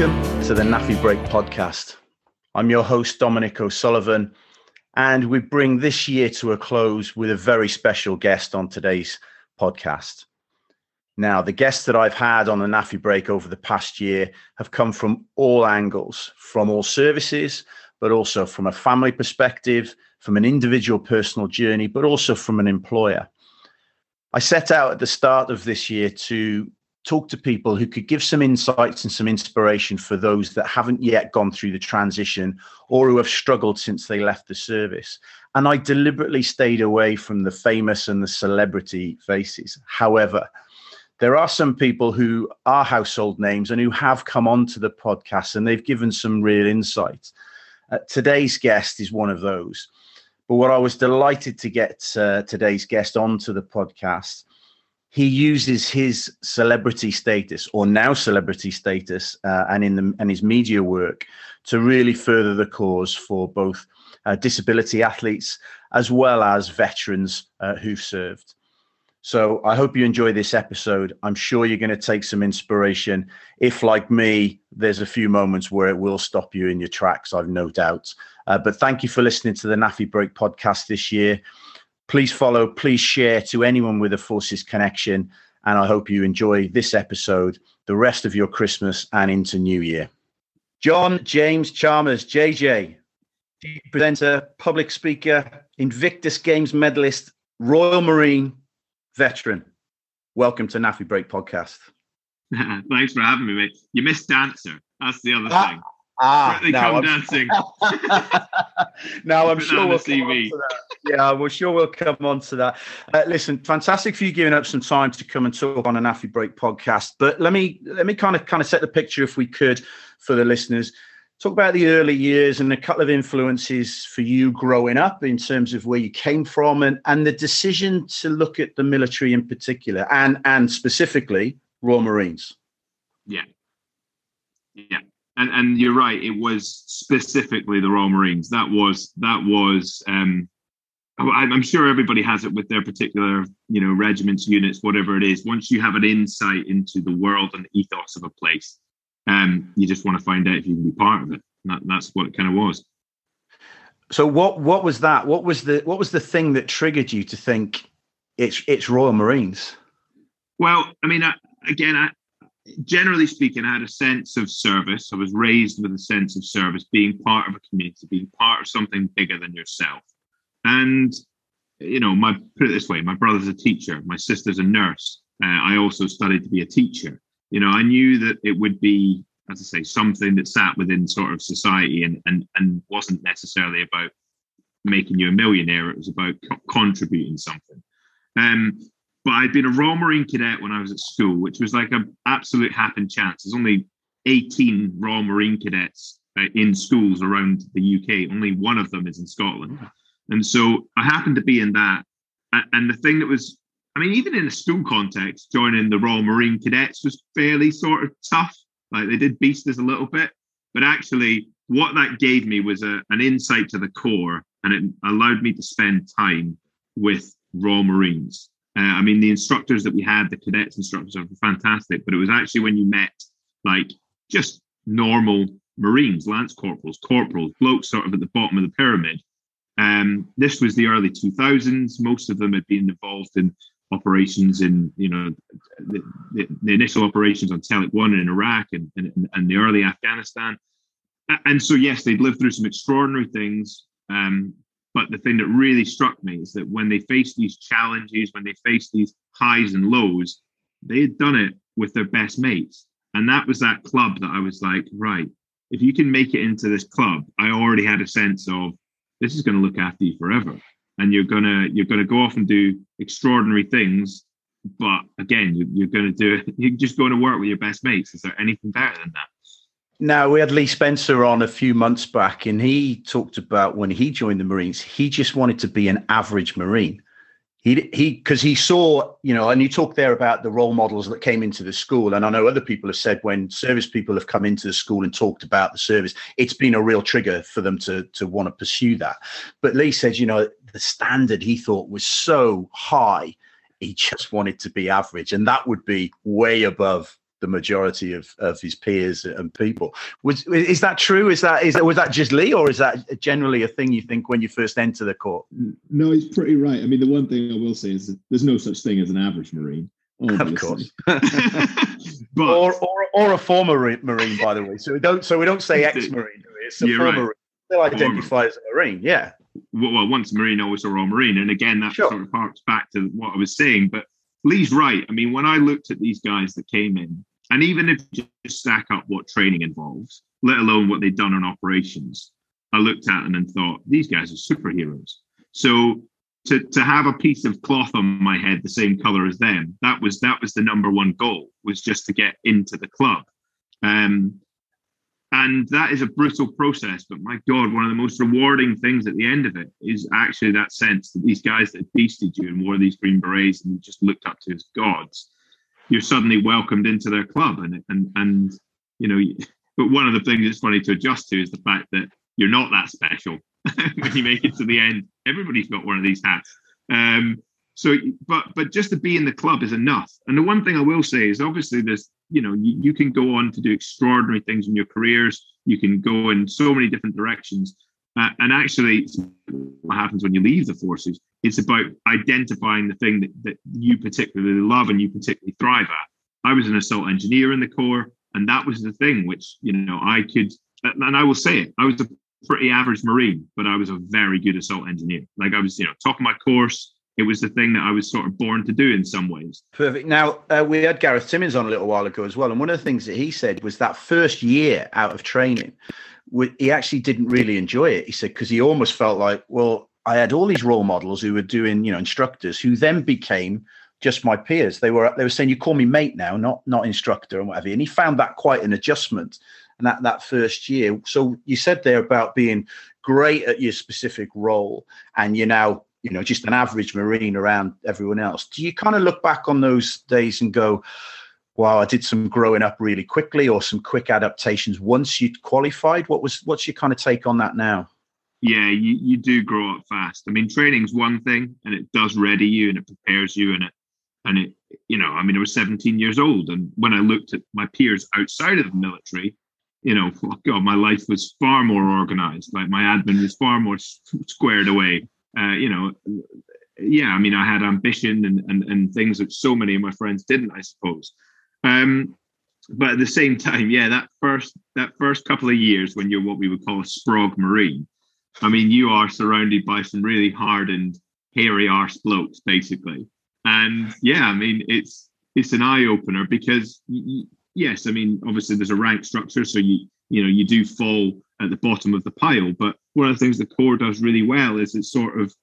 Welcome to the NAAFI Break podcast. I'm your host, Dominic O'Sullivan, and we bring this year to a close with a very special guest on today's podcast. Now, the guests that I've had on the NAAFI Break over the past year have come from all angles, from all services, but also from a family perspective, from an individual personal journey, but also from an employer. I set out at the start of this year to talk to people who could give some insights and some inspiration for those that haven't yet gone through the transition or who have struggled since they left the service. And I deliberately stayed away from the famous and the celebrity faces. However, there are some people who are household names and who have come onto the podcast and they've given some real insight. Uh, today's guest is one of those. But what I was delighted to get uh, today's guest onto the podcast he uses his celebrity status or now celebrity status uh, and in the and his media work to really further the cause for both uh, disability athletes as well as veterans uh, who've served. So I hope you enjoy this episode. I'm sure you're going to take some inspiration. If, like me, there's a few moments where it will stop you in your tracks, I've no doubt. Uh, but thank you for listening to the NAAFI Break podcast this year. Please follow, please share to anyone with a Forces connection. And I hope you enjoy this episode, the rest of your Christmas and into New Year. John James Chalmers, JJ, presenter, public speaker, Invictus Games medalist, Royal Marine veteran. Welcome to NAAFI Break podcast. Thanks for having me, mate. You missed dancer. That's the other ah, thing. Ah, now I'm, dancing. now I'm sure we'll come on to that. Yeah, we're sure we'll come on to that. Uh, listen, fantastic for you giving up some time to come and talk on an NAAFI Break podcast. But let me let me kind of kind of set the picture, if we could, for the listeners. Talk about the early years and a couple of influences for you growing up in terms of where you came from and, and the decision to look at the military in particular and and specifically Royal Marines. Yeah. Yeah and and you're right. It was specifically the Royal Marines. That was that was. Um, I'm sure everybody has it with their particular, you know, regiments, units, whatever it is. Once you have an insight into the world and the ethos of a place, um, you just want to find out if you can be part of it. That, that's what it kind of was. So what what was that? What was the what was the thing that triggered you to think it's it's Royal Marines? Well, I mean, I, again, I, generally speaking, I had a sense of service. I was raised with a sense of service, being part of a community, being part of something bigger than yourself. And, you know, my put it this way, my brother's a teacher, my sister's a nurse. Uh, I also studied to be a teacher. You know, I knew that it would be, as I say, something that sat within sort of society and and and wasn't necessarily about making you a millionaire. It was about co- contributing something. Um, but I'd been a Royal Marine cadet when I was at school, which was like an absolute happen chance. There's only 18 Royal Marine cadets uh, in schools around the UK. Only one of them is in Scotland. And so I happened to be in that. And the thing that was, I mean, even in a school context, joining the Royal Marine Cadets was fairly sort of tough. Like they did beast us a little bit. But actually, what that gave me was a, an insight to the Corps and it allowed me to spend time with Royal Marines. Uh, I mean, the instructors that we had, the cadets instructors, are fantastic. But it was actually when you met like just normal Marines, lance corporals, corporals, blokes sort of at the bottom of the pyramid. Um, this was the early 2000s. Most of them had been involved in operations in, you know, the, the, the initial operations on Telic 1 in Iraq and, and, and the early Afghanistan. And so, yes, they'd lived through some extraordinary things. Um, but the thing that really struck me is that when they faced these challenges, when they faced these highs and lows, they had done it with their best mates. And that was that club that I was like, right, if you can make it into this club, I already had a sense of this is going to look after you forever. And you're gonna you're gonna go off and do extraordinary things. But again, you, you're going to do it. You're just going to work with your best mates. Is there anything better than that? Now, we had Lee Spencer on a few months back, and he talked about when he joined the Marines, he just wanted to be an average Marine. He, he, because he saw, you know, and you talked there about the role models that came into the school. And I know other people have said when service people have come into the school and talked about the service, it's been a real trigger for them to, to want to pursue that. But Lee says, you know, the standard he thought was so high, he just wanted to be average. And that would be way above the majority of, of his peers and people. Was is that true? Is that is that was that just Lee, or is that generally a thing you think when you first enter the court? No, he's pretty right. I mean, the one thing I will say is there's no such thing as an average Marine. Obviously. Of course. but, or, or or a former Marine, by the way. So we don't so we don't say ex-Marine. It's a former right. Marine. Still identify as a Marine. Yeah. Well, once Marine, always a Royal Marine, and again that sure. sort of harks back to what I was saying. But Lee's right. I mean, when I looked at these guys that came in, and even if you just stack up what training involves, let alone what they've done on operations, I looked at them and thought these guys are superheroes. So to to have a piece of cloth on my head the same color as them, that was that was the number one goal was just to get into the club. Um, and that is a brutal process, but my God, one of the most rewarding things at the end of it is actually that sense that these guys that beasted you and wore these green berets and just looked up to as gods, you're suddenly welcomed into their club. And and and you know, but one of the things that's funny to adjust to is the fact that you're not that special when you make it to the end. Everybody's got one of these hats. Um, so, but but just to be in the club is enough. And the one thing I will say is obviously there's you know you, you can go on to do extraordinary things in your careers. You can go in so many different directions. Uh, and actually, what happens when you leave the forces? It's about identifying the thing that, that you particularly love and you particularly thrive at. I was an assault engineer in the Corps, and that was the thing which you know I could. And I will say it. I was a pretty average Marine, but I was a very good assault engineer. Like I was, you know, top of my course it was the thing that I was sort of born to do in some ways. Perfect. Now, uh, we had Gareth Timmins on a little while ago as well. And one of the things that he said was that first year out of training, he actually didn't really enjoy it. He said, because he almost felt like, well, I had all these role models who were doing, you know, instructors who then became just my peers. They were they were saying, "You call me mate now, not not instructor and whatever." And he found that quite an adjustment. And that that first year. So you said there about being great at your specific role, and you're now you know just an average marine around everyone else do you kind of look back on those days and go wow i did some growing up really quickly or some quick adaptations once you qualified what was what's your kind of take on that now yeah you, you do grow up fast. I mean training's one thing and it does ready you and it prepares you and it and it you know i mean i was 17 years old and when i looked at my peers outside of the military you know oh god my life was far more organized. Like my admin was far more squared away. Uh, you know, yeah, I mean, I had ambition and, and, and things that so many of my friends didn't, I suppose. Um, but at the same time, yeah, that first that first couple of years when you're what we would call a sprog marine, I mean, you are surrounded by some really hardened, hairy arse blokes, basically. And yeah, I mean, it's it's an eye opener because yes, I mean, obviously there's a rank structure, so you you know you do fall at the bottom of the pile. But one of the things the Corps does really well is it's sort of,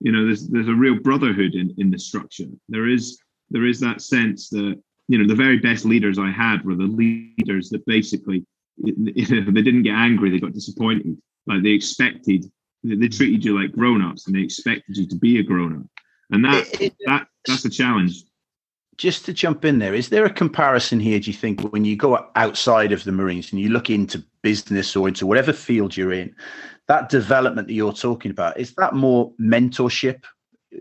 you know, there's there's a real brotherhood in in the structure. There is there is that sense that you know the very best leaders I had were the leaders that basically they didn't get angry, they got disappointed. Like they expected, they treated you like grown-ups, and they expected you to be a grown-up, and that it, it, that that's a challenge just to jump in there, is there a comparison here, do you think, when you go outside of the Marines and you look into business or into whatever field you're in, that development that you're talking about, is that more mentorship?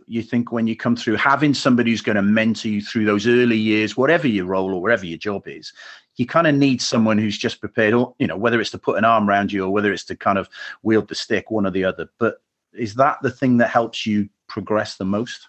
You think when you come through, having somebody who's going to mentor you through those early years, whatever your role or whatever your job is, you kind of need someone who's just prepared, or, you know, whether it's to put an arm around you or whether it's to kind of wield the stick, one or the other. But is that the thing that helps you progress the most?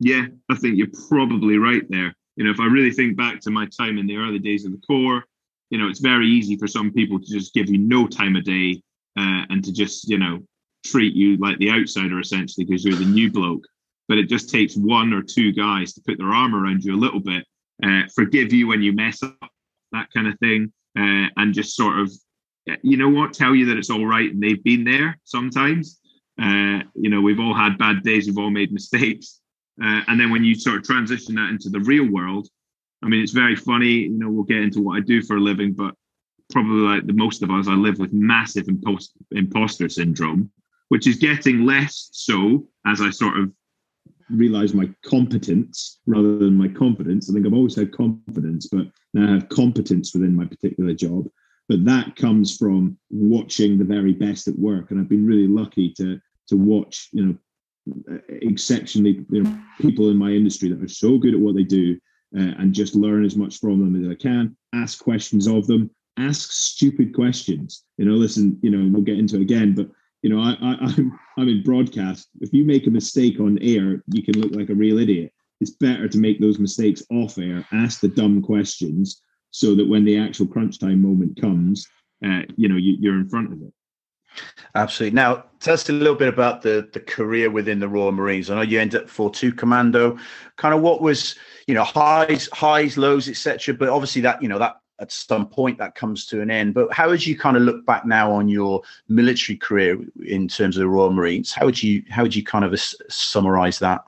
Yeah, I think you're probably right there. You know, if I really think back to my time in the early days of the Corps, you know, it's very easy for some people to just give you no time of day uh, and to just, you know, treat you like the outsider essentially because you're the new bloke. But it just takes one or two guys to put their arm around you a little bit, uh, forgive you when you mess up, that kind of thing, uh, and just sort of, you know what, tell you that it's all right and they've been there sometimes. Uh, you know, we've all had bad days, we've all made mistakes. Uh, and then when you sort of transition that into the real world, I mean, it's very funny. You know, we'll get into what I do for a living, but probably like the most of us, I live with massive impost- imposter syndrome, which is getting less so as I sort of realize my competence rather than my confidence. I think I've always had confidence, but now I have competence within my particular job. But that comes from watching the very best at work, and I've been really lucky to to watch, you know, exceptionally you know, people in my industry that are so good at what they do uh, and just learn as much from them as I can. Ask questions of them. Ask stupid questions. You know, listen. You know, we'll get into it again, but you know, I, I, I'm I'm in broadcast. If you make a mistake on air, you can look like a real idiot. It's better to make those mistakes off air. Ask the dumb questions so that when the actual crunch time moment comes, uh, you know, you, you're in front of it. Absolutely. Now, tell us a little bit about the the career within the Royal Marines. I know you ended up for two commando. Kind of what was you know highs, highs, lows, etc. But obviously that you know that at some point that comes to an end. But how would you kind of look back now on your military career in terms of the Royal Marines? How would you how would you kind of summarize that?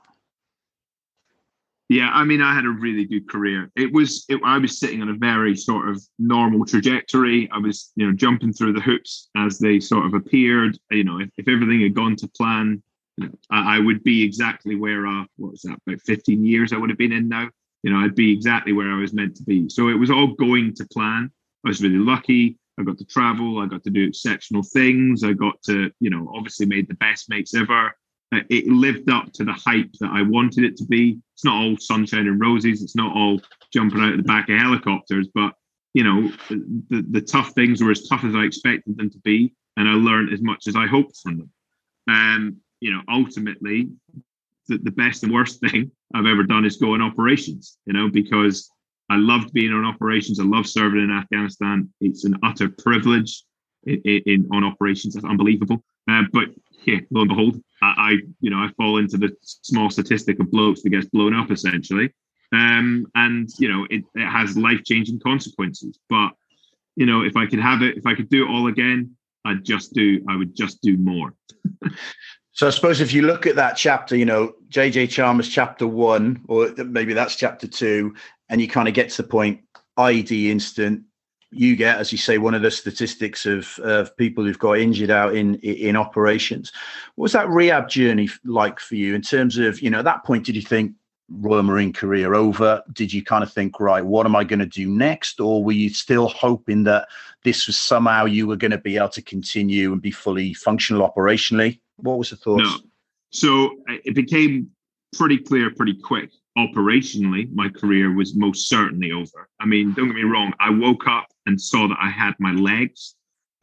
Yeah, I mean, I had a really good career. It was, it, I was sitting on a very sort of normal trajectory. I was, you know, jumping through the hoops as they sort of appeared. You know, if, if everything had gone to plan, I, I would be exactly where, uh, what was that, about 15 years I would have been in now. You know, I'd be exactly where I was meant to be. So it was all going to plan. I was really lucky. I got to travel. I got to do exceptional things. I got to, you know, obviously made the best mates ever uh, it lived up to the hype that I wanted it to be. It's not all sunshine and roses. It's not all jumping out of the back of helicopters, but you know, the, the tough things were as tough as I expected them to be, and I learned as much as I hoped from them. And you know, ultimately, the, the best and worst thing I've ever done is go on operations. You know, because I loved being on operations. I love serving in Afghanistan. It's an utter privilege in, in on operations. That's unbelievable. Uh, but yeah, lo and behold, I, I, you know I fall into the small statistic of blokes that gets blown up essentially, um, and you know it, it has life changing consequences. But you know if I could have it, if I could do it all again, I'd just do I would just do more. So I suppose if you look at that chapter, you know, JJ Chalmers chapter one, or maybe that's chapter two, and you kind of get to the point, IED incident, you get, as you say, one of the statistics of, of people who've got injured out in in operations. What was that rehab journey like for you in terms of, you know, at that point, did you think Royal Marine career over? Did you kind of think, right, what am I going to do next? Or were you still hoping that this was somehow you were going to be able to continue and be fully functional operationally? What was the thoughts? No. So it became pretty clear pretty quick operationally, my career was most certainly over. I mean, don't get me wrong, I woke up and saw that I had my legs,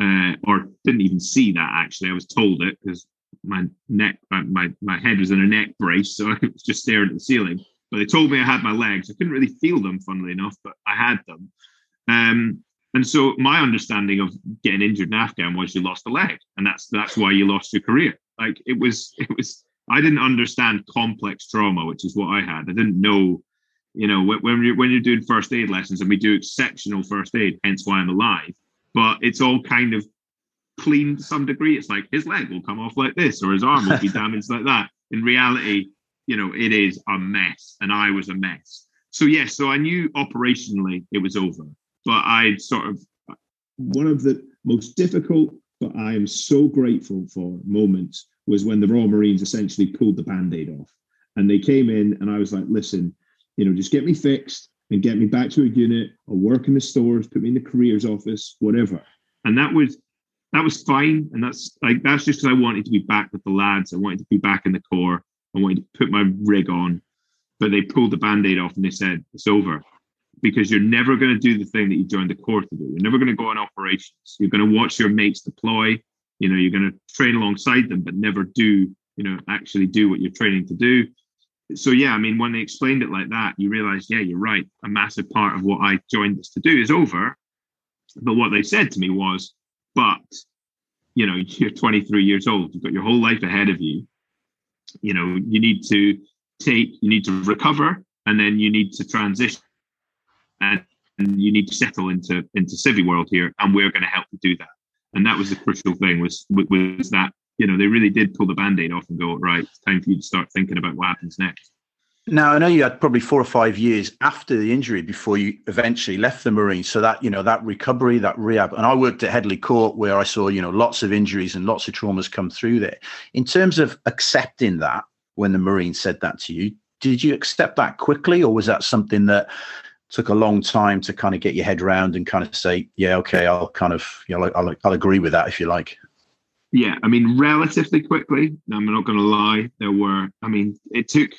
uh, or didn't even see that actually. I was told it because my neck, my, my head was in a neck brace, so I was just staring at the ceiling. But they told me I had my legs. I couldn't really feel them, funnily enough, but I had them. Um, and so my understanding of getting injured in Afghan was you lost a leg, and that's that's why you lost your career. Like it was, it was I didn't understand complex trauma, which is what I had. I didn't know, you know, when you're when you're doing first aid lessons, and we do exceptional first aid, hence why I'm alive. But it's all kind of clean to some degree. It's like his leg will come off like this, or his arm will be damaged like that. In reality, you know, it is a mess, and I was a mess. So yes, yeah, so I knew operationally it was over, but I'd sort of uh, one of the most difficult, but I am so grateful for moments was when the Royal Marines essentially pulled the band-aid off. And they came in and I was like, listen, you know, just get me fixed and get me back to a unit or work in the stores, put me in the careers office, whatever. And that was that was fine. And that's like that's just because I wanted to be back with the lads. I wanted to be back in the corps. I wanted to put my rig on. But they pulled the band-aid off and they said, it's over. Because you're never going to do the thing that you joined the corps to do. You're never going to go on operations. You're going to watch your mates deploy. You know you're going to train alongside them but never do you know actually do what you're training to do. So yeah i mean when they explained it like that you realize yeah you're right. A massive part of what i joined this to do is over. But what they said to me was but you know you're 23 years old. You've got your whole life ahead of you. You know you need to take you need to recover and then you need to transition and, and you need to settle into into civi world here and we're going to help you do that. And that was the crucial thing was was that you know they really did pull the band-aid off and go right it's time for you to start thinking about what happens next. Now i know you had probably four or five years after the injury before you eventually left the marines so that you know that recovery that rehab and i worked at headley court where i saw you know lots of injuries and lots of traumas come through there. In terms of accepting that when the marines said that to you did you accept that quickly or was that something that took a long time to kind of get your head around and kind of say, yeah, okay, I'll kind of, you know, I'll, I'll agree with that if you like. Yeah, I mean, relatively quickly. I'm not going to lie. There were, I mean, it took,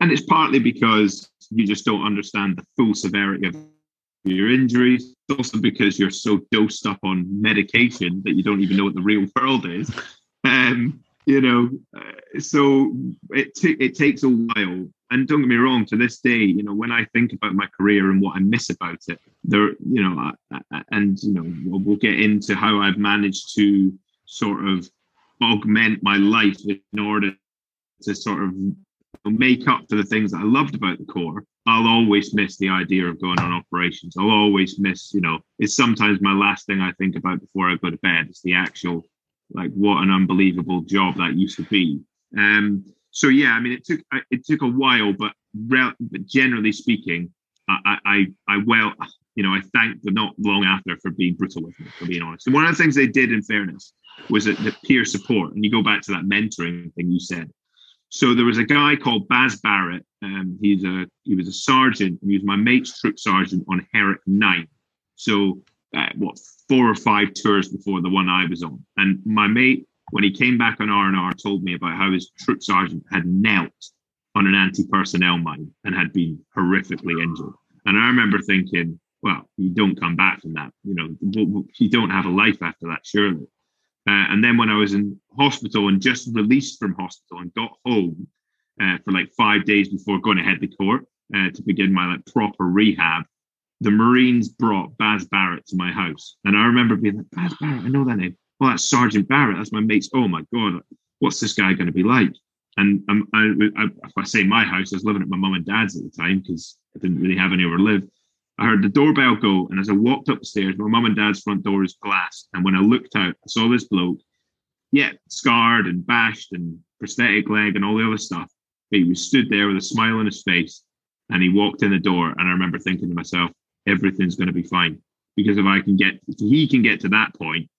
and it's partly because you just don't understand the full severity of your injuries. It's also because you're so dosed up on medication that you don't even know what the real world is. Um, you know, uh, so it t- it takes a while. And don't get me wrong, to this day, you know, when I think about my career and what I miss about it, there, you know, I, I, and you know, we'll, we'll get into how I've managed to sort of augment my life in order to sort of make up for the things that I loved about the Corps. I'll always miss the idea of going on operations. I'll always miss, you know, it's sometimes my last thing I think about before I go to bed. It's the actual like what an unbelievable job that used to be. Um, so yeah, I mean, it took it took a while, but, rel- but generally speaking, I, I I well, you know, I thank them not long after for being brutal with me, for being honest. And one of the things they did, in fairness, was that the peer support. And you go back to that mentoring thing you said. So there was a guy called Baz Barrett. Um, he's a he was a sergeant. He was my mate's troop sergeant on Herrick Nine. So uh, what four or five tours before the one I was on. And my mate, when he came back on R and R, told me about how his troop sergeant had knelt on an anti-personnel mine and had been horrifically injured. And I remember thinking, well, you don't come back from that. You know, you don't have a life after that, surely. Uh, and then when I was in hospital and just released from hospital and got home uh, for like five days before going Headley Court uh, to begin my like proper rehab, the Marines brought Baz Barrett to my house. And I remember being like, Baz Barrett, I know that name. Well, that's Sergeant Barrett. That's my mate's. Oh my God, what's this guy going to be like? And I, I, if I say my house, I was living at my mum and dad's at the time because I didn't really have anywhere to live. I heard the doorbell go, and as I walked up the stairs, my mum and dad's front door is glass. And when I looked out, I saw this bloke, yeah, scarred and bashed and prosthetic leg and all the other stuff. But he was stood there with a smile on his face, and he walked in the door. And I remember thinking to myself, everything's going to be fine. Because if I can get, if he can get to that point,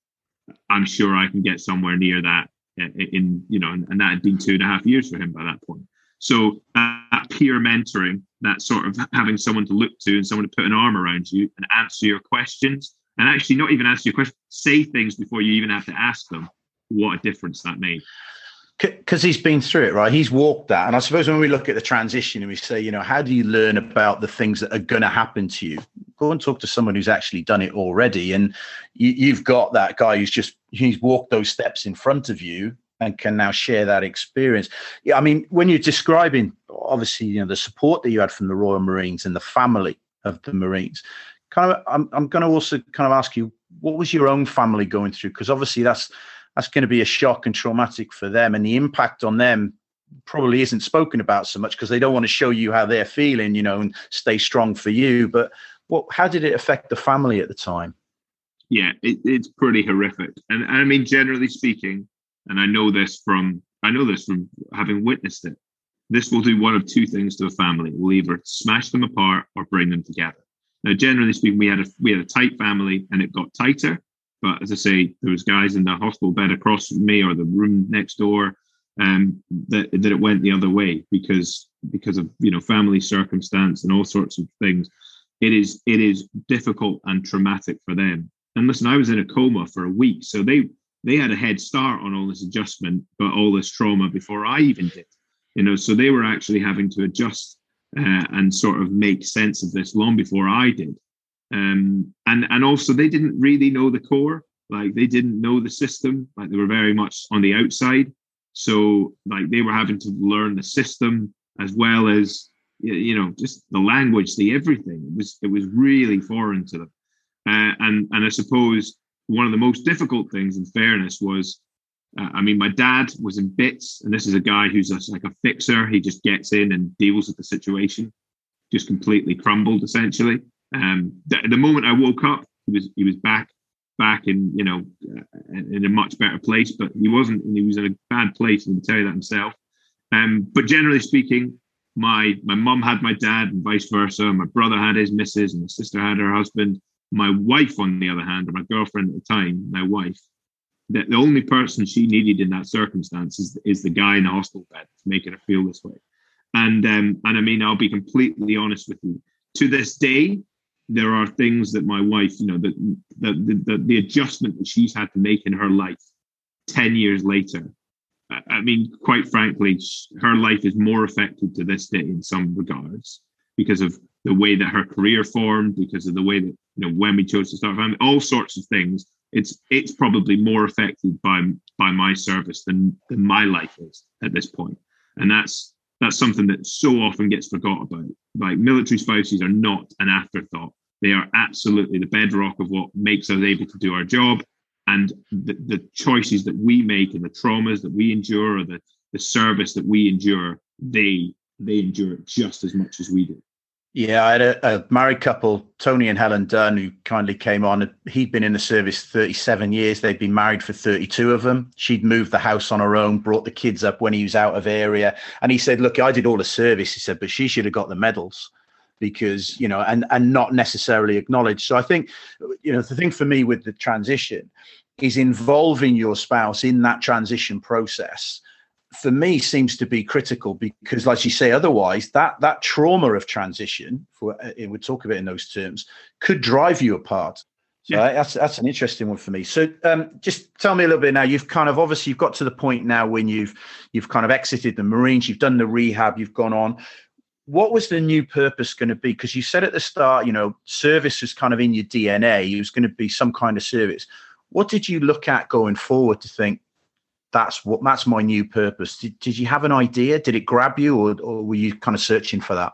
I'm sure I can get somewhere near that. Eh, eh, in you know, and, and that had been two and a half years for him by that point. So that peer mentoring, that sort of having someone to look to and someone to put an arm around you and answer your questions, and actually not even answer your questions, say things before you even have to ask them. What a difference that made because he's been through it, right? He's walked that. And I suppose when we look at the transition and we say, you know, how do you learn about the things that are going to happen to you? Go and talk to someone who's actually done it already. And you, have got that guy who's just, he's walked those steps in front of you and can now share that experience. Yeah, I mean, when you're describing, obviously, you know, the support that you had from the Royal Marines and the family of the Marines, kind of, I'm, I'm going to also kind of ask you, what was your own family going through? Because obviously that's, that's going to be a shock and traumatic for them. And the impact on them probably isn't spoken about so much because they don't want to show you how they're feeling, you know, and stay strong for you. But what, how did it affect the family at the time? Yeah, it, it's pretty horrific. And I mean, generally speaking, and I know this from I know this from having witnessed it. This will do one of two things to a family. It will either smash them apart or bring them together. Now, generally speaking, we had a we had a tight family, and it got tighter but as I say, there was guys in the hospital bed across from me or the room next door, um, that that it went the other way because because of you know family circumstance and all sorts of things. It is it is difficult and traumatic for them. And listen, I was in a coma for a week, so they they had a head start on all this adjustment, but all this trauma before I even did. You know, so they were actually having to adjust uh, and sort of make sense of this long before I did. Um, and and also they didn't really know the Corps, like they didn't know the system, like they were very much on the outside. So like they were having to learn the system as well as you know just the language, the everything. It was it was really foreign to them. Uh, and and I suppose one of the most difficult things, in fairness, was uh, I mean, my dad was in bits, and this is a guy who's a, like a fixer. He just gets in and deals with the situation, just completely crumbled essentially. Um, the, the, moment I woke up, he was he was back back in you know in a much better place, but he wasn't. and He was in a bad place, and he tell you that himself. Um, but generally speaking, my my mum had my dad, and vice versa. My brother had his missus, and my sister had her husband. My wife, on the other hand, or my girlfriend at the time, my wife, the, the only person she needed in that circumstance is, is the guy in the hospital bed making her feel this way. And um, and I mean, I'll be completely honest with you. To this day, there are things that my wife, you know, that the, the, the, adjustment that she's had to make in her life 10 years later. I mean, quite frankly, her life is more affected to this day in some regards because of the way that her career formed, because of the way that you know when we chose to start family, all sorts of things. It's it's probably more affected by by my service than than my life is at this point. point, and that's that's something that so often gets forgot about. Like military spouses are not an afterthought; they are absolutely the bedrock of what makes us able to do our job. And the, the choices that we make and the traumas that we endure or the, the service that we endure, they they endure it just as much as we do. Yeah, I had a, a, married couple, Tony and Helen Dunn, who kindly came on. He'd been in the service 37 years. They'd been married for 32 of them. She'd moved the house on her own, brought the kids up when he was out of area. And he said, Look, I did all the service. He said, but she should have got the medals because, you know, and, and not necessarily acknowledged. So I think, you know, the thing for me with the transition is involving your spouse in that transition process for me seems to be critical because like you say otherwise that that trauma of transition for it uh, would talk it in those terms could drive you apart so yeah. that's that's an interesting one for me so um, just tell me a little bit now you've kind of obviously you've got to the point now when you've you've kind of exited the marines you've done the rehab you've gone on what was the new purpose going to be because you said at the start you know service was kind of in your dna it was going to be some kind of service what did you look at going forward to think that's what that's my new purpose. Did, did you have an idea? Did it grab you, or, or were you kind of searching for that?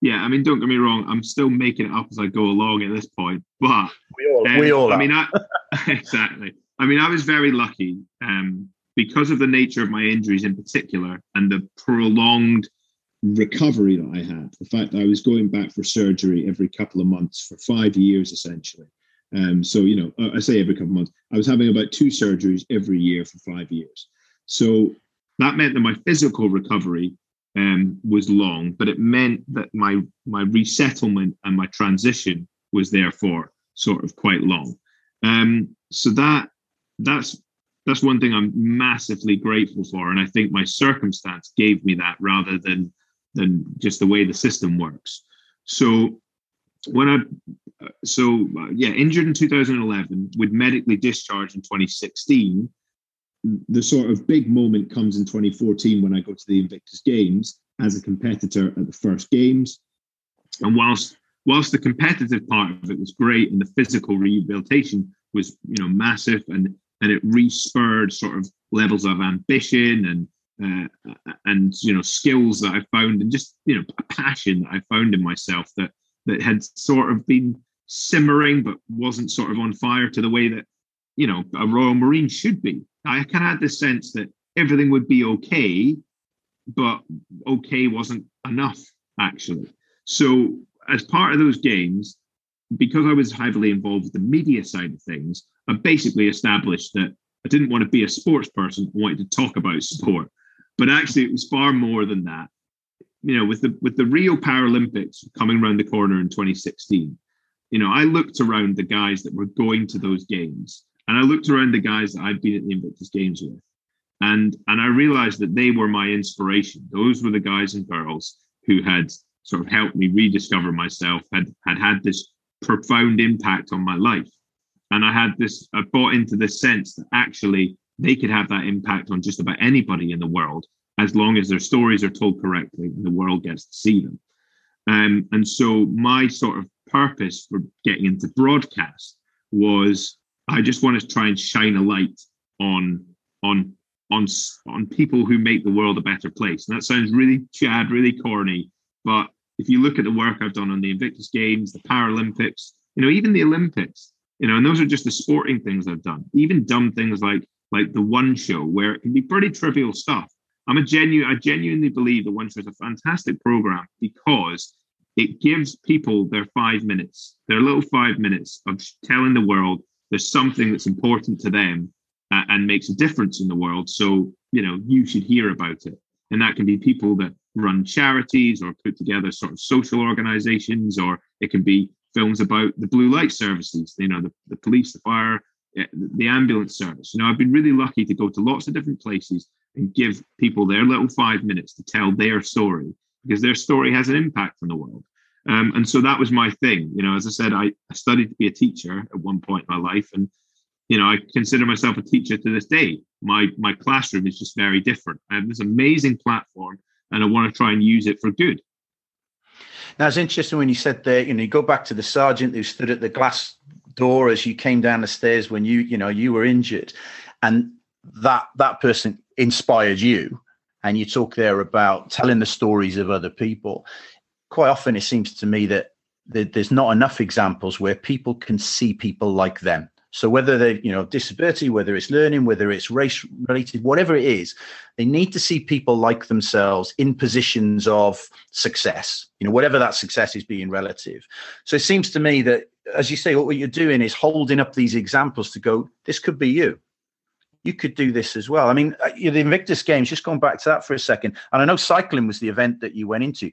Yeah, I mean, don't get me wrong. I'm still making it up as I go along at this point, but we all, um, we all. I mean, I, exactly. I mean, I was very lucky um, because of the nature of my injuries in particular, and the prolonged recovery that I had. The fact that I was going back for surgery every couple of months for five years, essentially. Um, so, you know, I say every couple of months. I was having about two surgeries every year for five years. So that meant that my physical recovery um, was long, but it meant that my my resettlement and my transition was therefore sort of quite long. Um, so that that's that's one thing I'm massively grateful for, and I think my circumstance gave me that rather than than just the way the system works. So when I so uh, yeah, injured in 2011, with medically discharged in 2016. The sort of big moment comes in 2014 when I go to the Invictus Games as a competitor at the first games. And whilst whilst the competitive part of it was great and the physical rehabilitation was you know massive and and it respurred sort of levels of ambition and uh, and you know skills that I found and just you know a passion that I found in myself that that had sort of been simmering but wasn't sort of on fire to the way that you know a Royal Marine should be. I kind of had this sense that everything would be okay, but okay wasn't enough actually. So as part of those games, because I was heavily involved with the media side of things, I basically established that I didn't want to be a sports person. I wanted to talk about sport, but actually it was far more than that you know, with the with the Rio Paralympics coming around the corner in 2016, you know, I looked around the guys that were going to those games, and I looked around the guys that I'd been at the Invictus Games with, and and I realized that they were my inspiration. Those were the guys and girls who had sort of helped me rediscover myself, had had had this profound impact on my life, and I had this. I bought into this sense that actually they could have that impact on just about anybody in the world as long as their stories are told correctly and the world gets to see them. Um, and so my sort of purpose for getting into broadcast was I just want to try and shine a light on on on on people who make the world a better place. And that sounds really chad, really corny, but if you look at the work I've done on the Invictus Games, the Paralympics, you know, even the Olympics, you know, and those are just the sporting things I've done. Even dumb things like like the One Show, where it can be pretty trivial stuff, I'm a genuine, I genuinely believe that One Show is a fantastic program because it gives people their five minutes, their little five minutes of telling the world there's something that's important to them uh, and makes a difference in the world. So, you know, you should hear about it. And that can be people that run charities or put together sort of social organizations, or it can be films about the blue light services, you know, the, the police, the fire, the ambulance service. You know, I've been really lucky to go to lots of different places and give people their little five minutes to tell their story because their story has an impact on the world. Um, and so that was my thing. You know, as I said, I, I studied to be a teacher at one point in my life, and you know, I consider myself a teacher to this day. My my classroom is just very different. I have this amazing platform, and I want to try and use it for good. Now it's interesting when you said there, you know, you go back to the sergeant who stood at the glass door as you came down the stairs when you, you know, you were injured, and that that person inspired you. And you talk there about telling the stories of other people. Quite often, it seems to me that there's not enough examples where people can see people like them so whether they, you know, disability, whether it's learning, whether it's race related, whatever it is, they need to see people like themselves in positions of success. You know, whatever that success is being relative. So it seems to me that, as you say, what you're doing is holding up these examples to go, this could be you you could do this as well. I mean, uh, the Invictus Games, just going back to that for a second, and I know cycling was the event that you went into.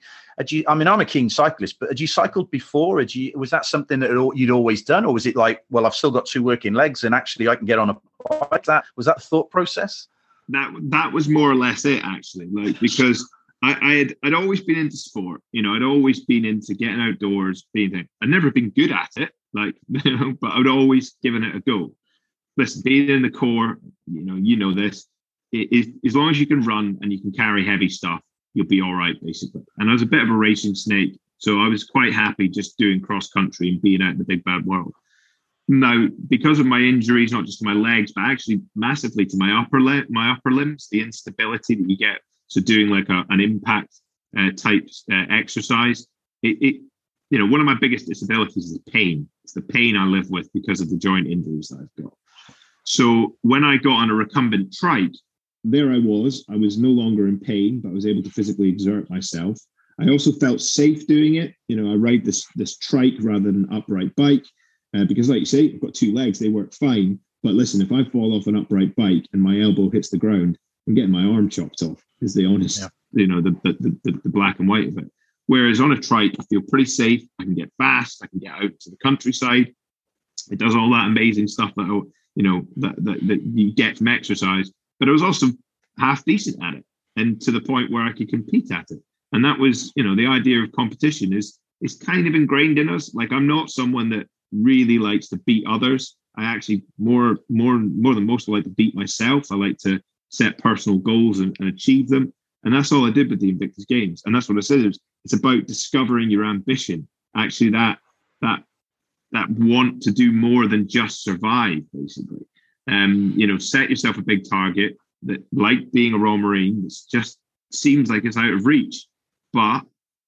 You, I mean, I'm a keen cyclist, but had you cycled before? Had you, was that something that you'd always done, or was it like, well, I've still got two working legs, and actually I can get on a bike? That was that thought process. That that was more or less it, actually. Like because I, I had I'd always been into sport, you know, I'd always been into getting outdoors, being there. I'd never been good at it, like, you know, but I'd always given it a go listen, being in the Corps, you know, you know this. It, it, as long as you can run and you can carry heavy stuff, you'll be all right, basically. And I was a bit of a racing snake, so I was quite happy just doing cross country and being out in the big bad world. Now, because of my injuries, not just to my legs, but actually massively to my upper limb, my upper limbs, the instability that you get. So doing like a, an impact uh, type uh, exercise, it, it, you know, one of my biggest disabilities is pain. It's the pain I live with because of the joint injuries that I've got. So when I got on a recumbent trike, there I was. I was no longer in pain, but I was able to physically exert myself. I also felt safe doing it. You know, I ride this this trike rather than an upright bike uh, because, like you say, I've got two legs; they work fine. But listen, if I fall off an upright bike and my elbow hits the ground, I'm getting my arm chopped off. Is the honest, yeah. you know, the, the the, the black and white of it. Whereas on a trike, I feel pretty safe. I can get fast. I can get out to the countryside. It does all that amazing stuff that you know that, that, that you get from exercise but i was also half decent at it and to the point where i could compete at it and that was you know the idea of competition is is kind of ingrained in us like i'm not someone that really likes to beat others i actually more more more than most I like to beat myself i like to set personal goals and, and achieve them and that's all i did with the invictus games and that's what i said it was, it's about discovering your ambition actually that that that want to do more than just survive, basically. Um, you know, set yourself a big target that, like being a Royal Marine, it just seems like it's out of reach, but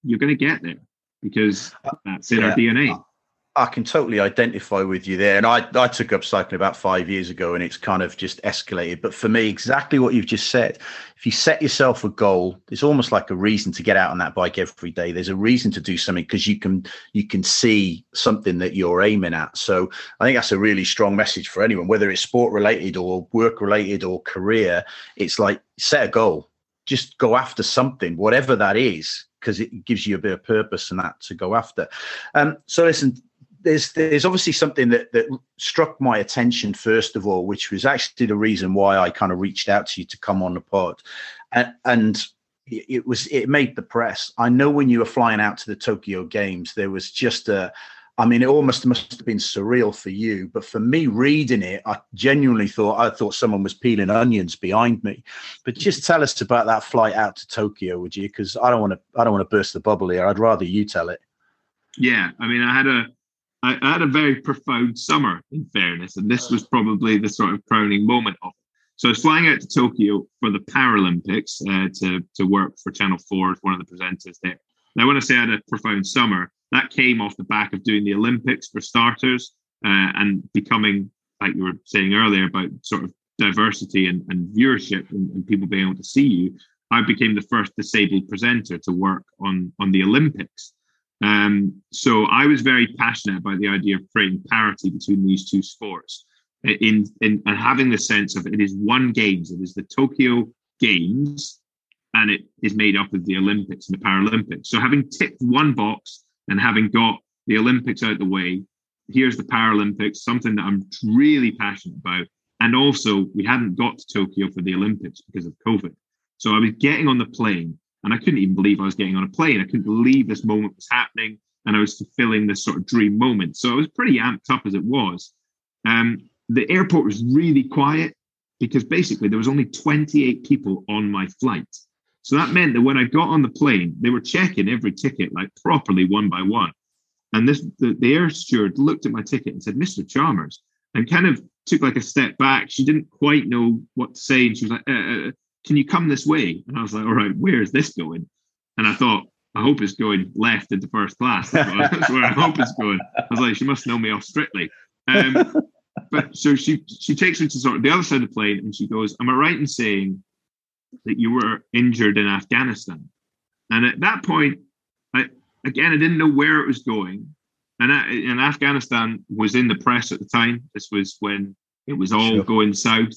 you're going to get there because that's in yeah. our DNA. I can totally identify with you there. And I, I took up cycling about five years ago and it's kind of just escalated. But for me, exactly what you've just said, if you set yourself a goal, it's almost like a reason to get out on that bike every day. There's a reason to do something because you can you can see something that you're aiming at. So I think that's a really strong message for anyone, whether it's sport related or work related or career. It's like set a goal. Just go after something, whatever that is, because it gives you a bit of purpose and that to go after. Um, so listen, there's there's obviously something that that struck my attention first of all, which was actually the reason why I kind of reached out to you to come on the pod, and and it was it made the press. I know when you were flying out to the Tokyo Games, there was just a. I mean, it almost must have been surreal for you, but for me, reading it, I genuinely thought I thought someone was peeling onions behind me. But just tell us about that flight out to Tokyo, would you? Because I don't want to I don't want to burst the bubble here. I'd rather you tell it. Yeah, I mean, I had a I, had a very profound summer, in fairness, and this was probably the sort of crowning moment of it. So I was flying out to Tokyo for the Paralympics uh, to to work for Channel Four as one of the presenters there. Now, when I say I had a profound summer, that came off the back of doing the Olympics for starters uh, and becoming, like you were saying earlier, about sort of diversity and, and viewership and, and, people being able to see you. I became the first disabled presenter to work on on the Olympics. Um, so I was very passionate about the idea of creating parity between these two sports in, in and having the sense of it is one games, it is the Tokyo Games, and it is made up of the Olympics and the Paralympics. So having ticked one box and having got the Olympics out the way, here's the Paralympics, something that I'm really passionate about. And also, we hadn't got to Tokyo for the Olympics because of COVID. So I was getting on the plane and I couldn't even believe I was getting on a plane. I couldn't believe this moment was happening and I was fulfilling this sort of dream moment. So I was pretty amped up as it was. Um, the airport was really quiet because basically there was only 28 people on my flight. So that meant that when I got on the plane, they were checking every ticket like properly one by one. And this the, the air steward looked at my ticket and said, Mr. Chalmers, and kind of took like a step back. She didn't quite know what to say. And she was like, uh, uh, can you come this way? And I was like, all right, where is this going? And I thought, I hope it's going left into first class. That's where I hope it's going. I was like, she must know me off strictly. Um, but so she she takes me to sort of the other side of the plane and she goes, Am I right in saying that you were injured in Afghanistan? And at that point, I again I didn't know where it was going. And, I, and Afghanistan was in the press at the time. This was when it was all sure. going south.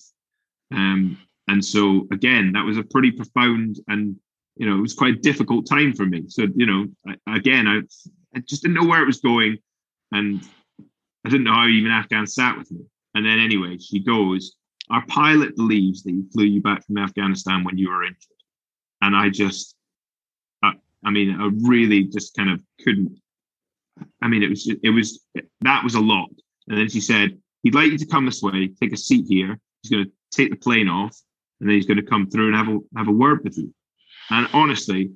Um, and so again, that was a pretty profound and you know it was quite a difficult time for me. So you know, I, again, I, I just didn't know where it was going, and I didn't know how even Afghan sat with me. And then anyway, she goes, "Our pilot believes that he flew you back from Afghanistan when you were injured," and I just, I, I mean, I really just kind of couldn't. I mean, it was it was that was a lot. And then she said, "He'd like you to come this way, take a seat here. He's going to take the plane off." And then he's going to come through and have a have a word with you. And honestly,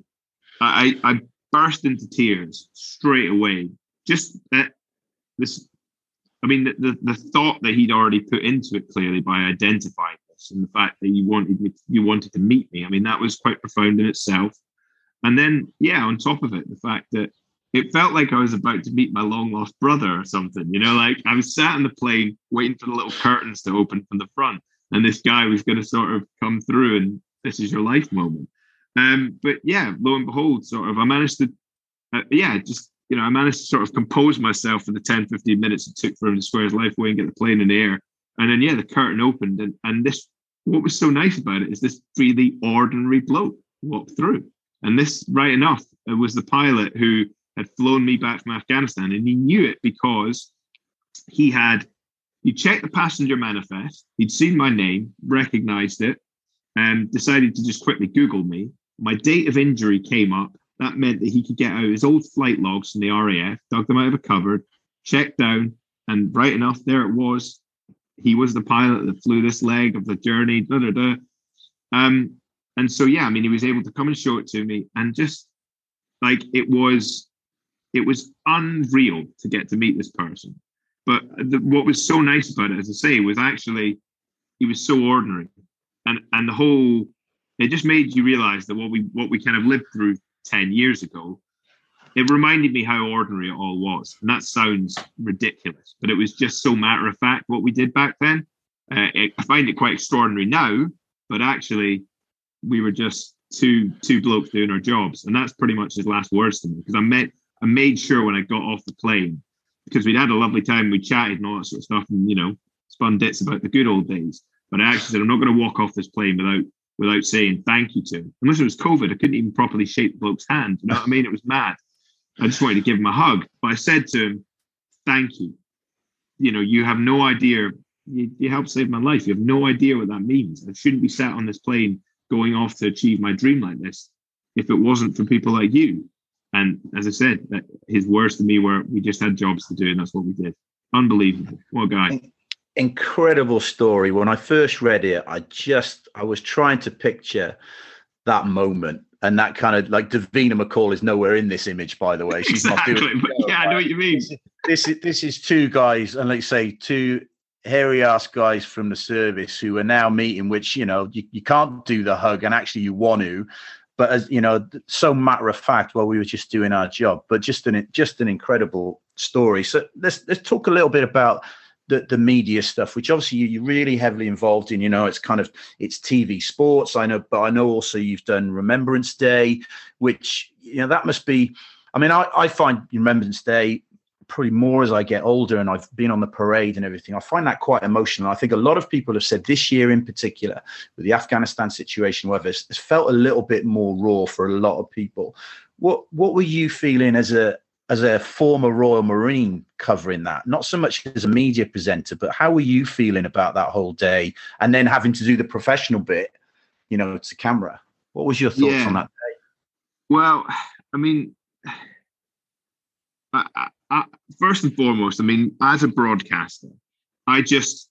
I I burst into tears straight away. Just that this, I mean, the, the, the thought that he'd already put into it clearly by identifying this and the fact that you wanted me, you wanted to meet me. I mean, that was quite profound in itself. And then, yeah, on top of it, the fact that it felt like I was about to meet my long lost brother or something. You know, like I was sat in the plane waiting for the little curtains to open from the front and this guy was going to sort of come through and this is your life moment. Um but yeah lo and behold sort of i managed to uh, yeah just you know i managed to sort of compose myself for the 10 15 minutes it took for him to square his life away and get the plane in the air. And then yeah the curtain opened and and this what was so nice about it is this really ordinary bloke walked through. And this right enough it was the pilot who had flown me back from afghanistan and he knew it because he had he checked the passenger manifest. He'd seen my name, recognized it, and decided to just quickly Google me. My date of injury came up. That meant that he could get out his old flight logs from the RAF, dug them out of a cupboard, checked down, and right enough, there it was. He was the pilot that flew this leg of the journey. Da, da, da. Um, and so, yeah, I mean, he was able to come and show it to me, and just like it was, it was unreal to get to meet this person. But the, what was so nice about it, as I say, was actually he was so ordinary, and and the whole it just made you realize that what we what we kind of lived through ten years ago. It reminded me how ordinary it all was, and that sounds ridiculous, but it was just so matter of fact what we did back then. Uh, it, I find it quite extraordinary now, but actually, we were just two two blokes doing our jobs, and that's pretty much his last words to me because I met I made sure when I got off the plane because we'd had a lovely time, we chatted and all that sort of stuff, and you know, spun bits about the good old days. But I actually said, I'm not going to walk off this plane without without saying thank you to him. Unless it was COVID, I couldn't even properly shake the bloke's hand. You know what I mean? It was mad. I just wanted to give him a hug, but I said to him, "Thank you. You know, you have no idea. You, you helped save my life. You have no idea what that means. I shouldn't be sat on this plane going off to achieve my dream like this if it wasn't for people like you. And as I said, uh, his words to me were, "We just had jobs to do, and that's what we did." Unbelievable! What a guy! Incredible story. When I first read it, I just I was trying to picture that moment and that kind of like Davina McCall is nowhere in this image, by the way. She's exactly. not doing. Yeah, I know what you mean. This is this is two guys, and let's say two hairy ass guys from the service who are now meeting, which you know you, you can't do the hug, and actually you want to, but as you know, so matter of fact, while we were just doing our job, but just an just an incredible story. So let's let's talk a little bit about the, the media stuff, which obviously you're really heavily involved in. You know, it's kind of it's TV sports. I know, but I know also you've done Remembrance Day, which you know that must be. I mean, I, I find Remembrance Day probably more as I get older and I've been on the parade and everything, I find that quite emotional. I think a lot of people have said this year in particular, with the Afghanistan situation, it's, it's felt a little bit more raw for a lot of people. What what were you feeling as a as a former Royal Marine covering that? Not so much as a media presenter, but how were you feeling about that whole day and then having to do the professional bit, you know, to camera? What was your thoughts yeah. on that day? Well, I mean, I, First and foremost, I mean, as a broadcaster, I just,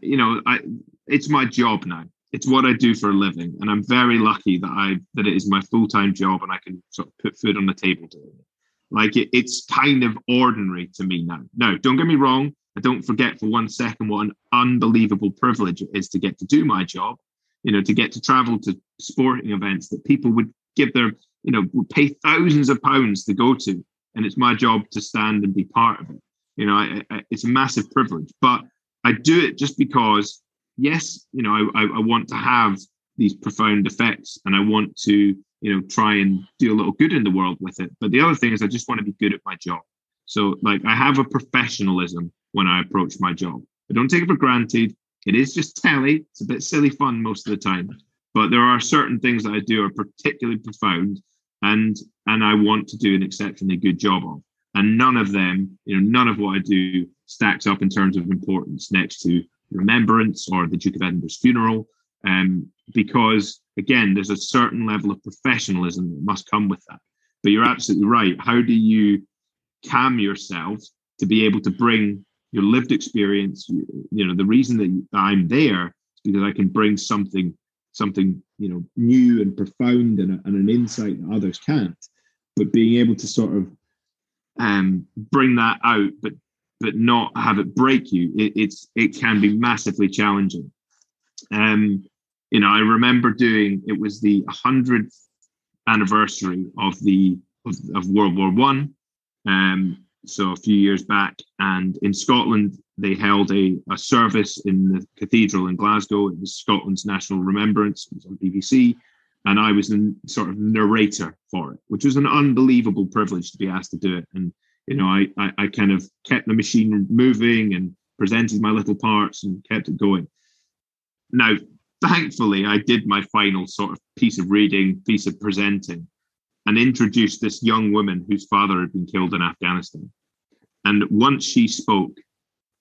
you know, I it's my job now. it's what I do for a living, and I'm very lucky that I that it is my full time job, and I can sort of put food on the table doing it. Like it, it's kind of ordinary to me now. Now, don't get me wrong. I don't forget for one second what an unbelievable privilege it is to get to do my job. You know, to get to travel to sporting events that people would give their, you know, would pay thousands of pounds to go to, and it's my job to stand and be part of it. You know, I, I, it's a massive privilege, but I do it just because, yes, you know, I, I want to have these profound effects, and I want to you know try and do a little good in the world with it. But the other thing is i just want to be good at my job. So like i have a professionalism when i approach my job. I don't take it for granted. It is just telly. It's a bit silly fun most of the time. But there are certain things that i do are particularly profound. And and i want to do an exceptionally good job of and none of them you know none of what i do stacks up in terms of importance next to remembrance or the duke of edinburgh's funeral um, because again, there's a certain level of professionalism that must come with that. But you're absolutely right. How do you calm yourself to be able to bring your lived experience? You know, the reason that I'm there is because I can bring something, something you know, new and profound and, and an insight that others can't. But being able to sort of um, bring that out, but but not have it break you, it, it's it can be massively challenging. Um, you know, I remember doing it was the hundredth anniversary of the of, of World War One, um, so a few years back, and in Scotland they held a, a service in the cathedral in Glasgow. It was Scotland's national remembrance. It was on BBC, and I was the sort of narrator for it, which was an unbelievable privilege to be asked to do it. And you know, I, I, I kind of kept the machine moving and presented my little parts and kept it going. Now, thankfully, I did my final sort of piece of reading, piece of presenting, and introduced this young woman whose father had been killed in Afghanistan. And once she spoke,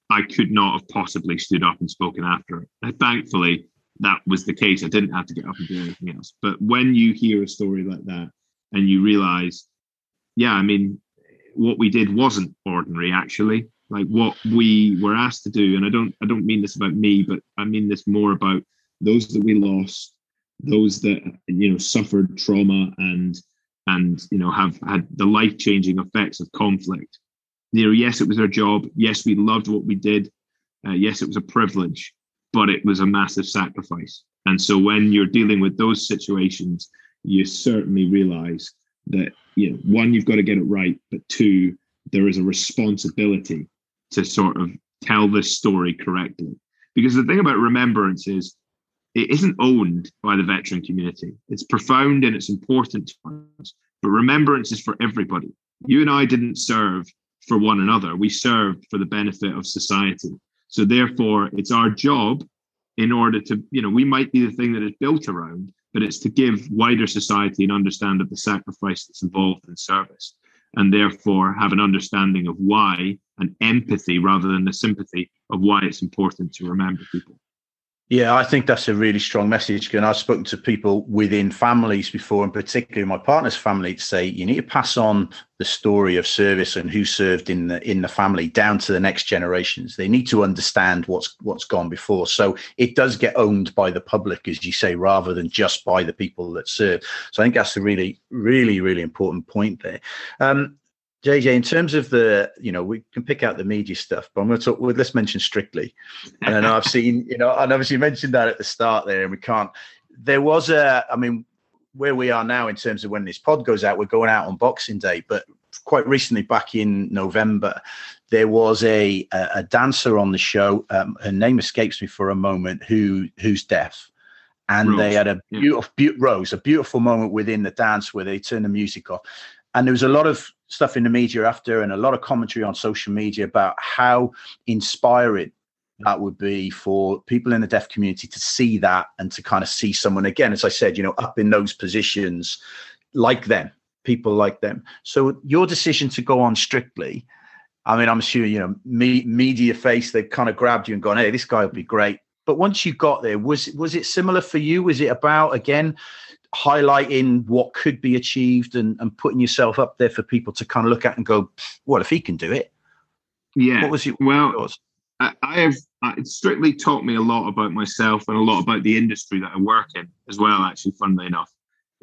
I could not have possibly stood up and spoken after her. Thankfully, that was the case. I didn't have to get up and do anything else. But when you hear a story like that and you realize, yeah, I mean, what we did wasn't ordinary, actually. Like what we were asked to do, and I don't, I don't mean this about me, but I mean this more about those that we lost, those that you know suffered trauma and and you know have had the life changing effects of conflict. You know, yes, it was our job. Yes, we loved what we did. Uh, yes, it was a privilege, but it was a massive sacrifice. And so when you're dealing with those situations, you certainly realize that you know one you've got to get it right, but two there is a responsibility to sort of tell this story correctly. Because the thing about remembrance is it isn't owned by the veteran community. It's profound and it's important to us. But remembrance is for everybody. You and I didn't serve for one another. We served for the benefit of society. So therefore, it's our job in order to, you know, we might be the thing that is built around, but it's to give wider society an understanding of the sacrifice that's involved in service. And therefore have an understanding of why and empathy rather than the sympathy of why it's important to remember people. Yeah, I think that's a really strong message. And I've spoken to people within families before, and particularly my partner's family, to say you need to pass on the story of service and who served in the in the family down to the next generations. They need to understand what's what's gone before. So it does get owned by the public, as you say, rather than just by the people that serve. So I think that's a really, really, really important point there. Um, JJ, in terms of the, you know, we can pick out the media stuff, but I'm going to talk. Well, let's mention Strictly, and I know I've seen, you know, and obviously mentioned that at the start there, and we can't. There was a, I mean, where we are now in terms of when this pod goes out, we're going out on Boxing Day, but quite recently, back in November, there was a a, a dancer on the show. Um, her name escapes me for a moment. Who who's deaf, and Rose. they had a beautiful, yeah. be- Rose, a beautiful moment within the dance where they turned the music off, and there was a lot of stuff in the media after and a lot of commentary on social media about how inspiring that would be for people in the deaf community to see that and to kind of see someone again as i said you know up in those positions like them people like them. So your decision to go on strictly i mean i'm sure you know me, media face they kind of grabbed you and gone hey this guy would be great. But once you got there was was it similar for you? Was it about again highlighting what could be achieved and, and putting yourself up there for people to kind of look at and go, well, if he can do it. Yeah. What was your, well, yours? I, have uh, it strictly taught me a lot about myself and a lot about the industry that I work in as well. Actually, funnily enough,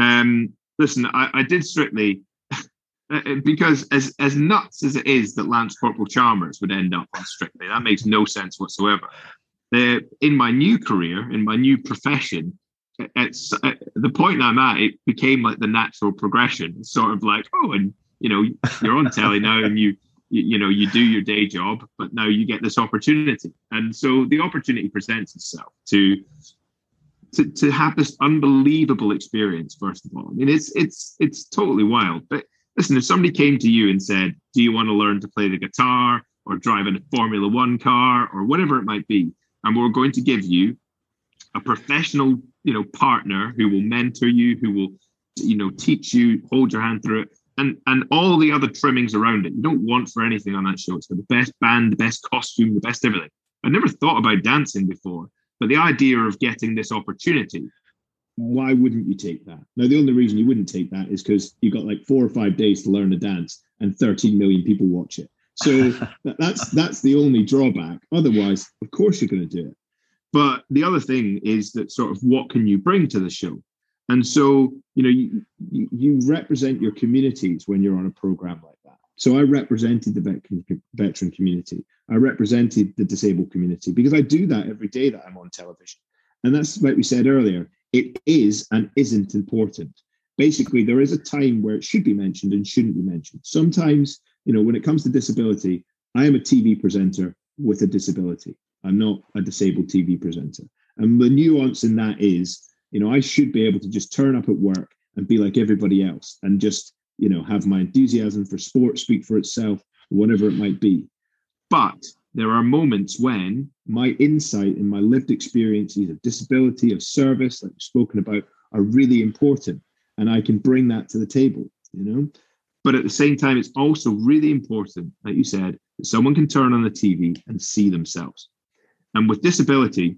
um, listen, I, I did strictly because as as nuts as it is that Lance Corporal Chalmers would end up on Strictly, that makes no sense whatsoever. Uh, in my new career, in my new profession, it's uh, the point I'm at. It became like the natural progression. Sort of like, oh, and you know, you're on telly now, and you, you, you know, you do your day job, but now you get this opportunity, and so the opportunity presents itself to. To, to have this unbelievable experience, first of all, I mean, it's it's it's totally wild. But listen, if somebody came to you and said, "Do you want to learn to play the guitar or drive a Formula One car or whatever it might be?" and we're going to give you a professional you know partner who will mentor you who will you know teach you hold your hand through it and and all the other trimmings around it. You don't want for anything on that show. It's got the best band the best costume the best everything. I never thought about dancing before but the idea of getting this opportunity why wouldn't you take that? Now the only reason you wouldn't take that is because you got like four or five days to learn a dance and 13 million people watch it. So that's that's the only drawback. Otherwise of course you're going to do it but the other thing is that sort of what can you bring to the show? And so, you know, you, you represent your communities when you're on a program like that. So I represented the veteran, community. I represented the disabled community because I do that every day that I'm on television. And that's like we said earlier, it is and isn't important. Basically, there is a time where it should be mentioned and shouldn't be mentioned. Sometimes, you know, when it comes to disability, I am a TV presenter with a disability. I'm not a disabled TV presenter. And the nuance in that is, you know, I should be able to just turn up at work and be like everybody else and just, you know, have my enthusiasm for sport speak for itself, whatever it might be. But there are moments when my insight and my lived experiences of disability, of service, like we've spoken about, are really important. And I can bring that to the table, you know. But at the same time, it's also really important, like you said, that someone can turn on the TV and see themselves. And with disability,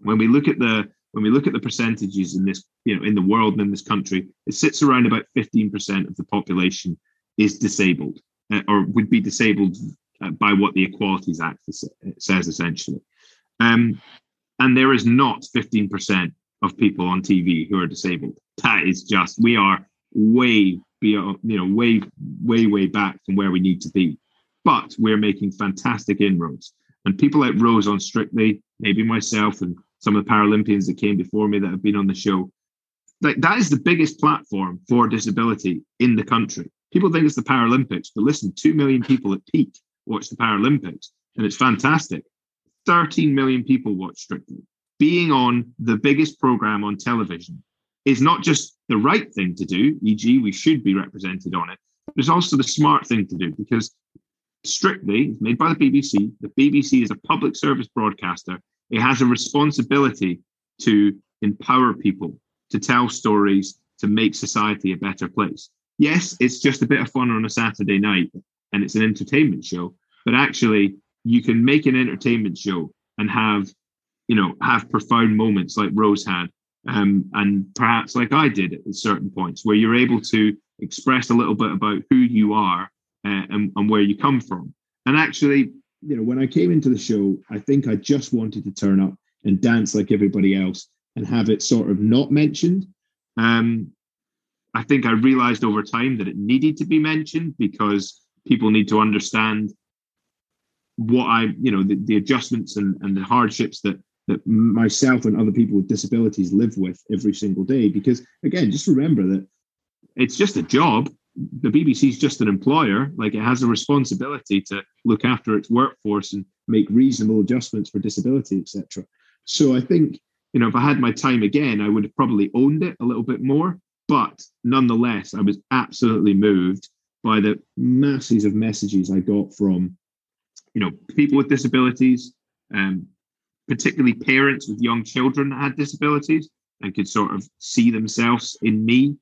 when we look at the when we look at the percentages in this, you know, in the world and in this country, it sits around about 15% of the population is disabled uh, or would be disabled uh, by what the Equalities Act says essentially. Um, and there is not 15% of people on TV who are disabled. That is just, we are way beyond, you know, way, way, way back from where we need to be. But we're making fantastic inroads. And people like Rose on Strictly, maybe myself and some of the Paralympians that came before me that have been on the show, like that is the biggest platform for disability in the country. People think it's the Paralympics, but listen, 2 million people at peak watch the Paralympics, and it's fantastic. 13 million people watch Strictly. Being on the biggest program on television is not just the right thing to do, e.g., we should be represented on it, but it's also the smart thing to do because Strictly made by the BBC. The BBC is a public service broadcaster. It has a responsibility to empower people, to tell stories, to make society a better place. Yes, it's just a bit of fun on a Saturday night and it's an entertainment show, but actually, you can make an entertainment show and have, you know, have profound moments like Rose had, um, and perhaps like I did at certain points, where you're able to express a little bit about who you are uh, and, and where you come from. And actually, you know, when I came into the show, I think I just wanted to turn up and dance like everybody else and have it sort of not mentioned. Um, I think I realized over time that it needed to be mentioned because people need to understand what I, you know, the, the adjustments and, and the hardships that that myself and other people with disabilities live with every single day. Because again, just remember that it's just a job the BBC is just an employer. Like it has a responsibility to look after its workforce and make reasonable adjustments for disability, etc. So I think you know if I had my time again, I would have probably owned it a little bit more. But nonetheless, I was absolutely moved by the masses of messages I got from you know people with disabilities, um, particularly parents with young children that had disabilities and could sort of see themselves in me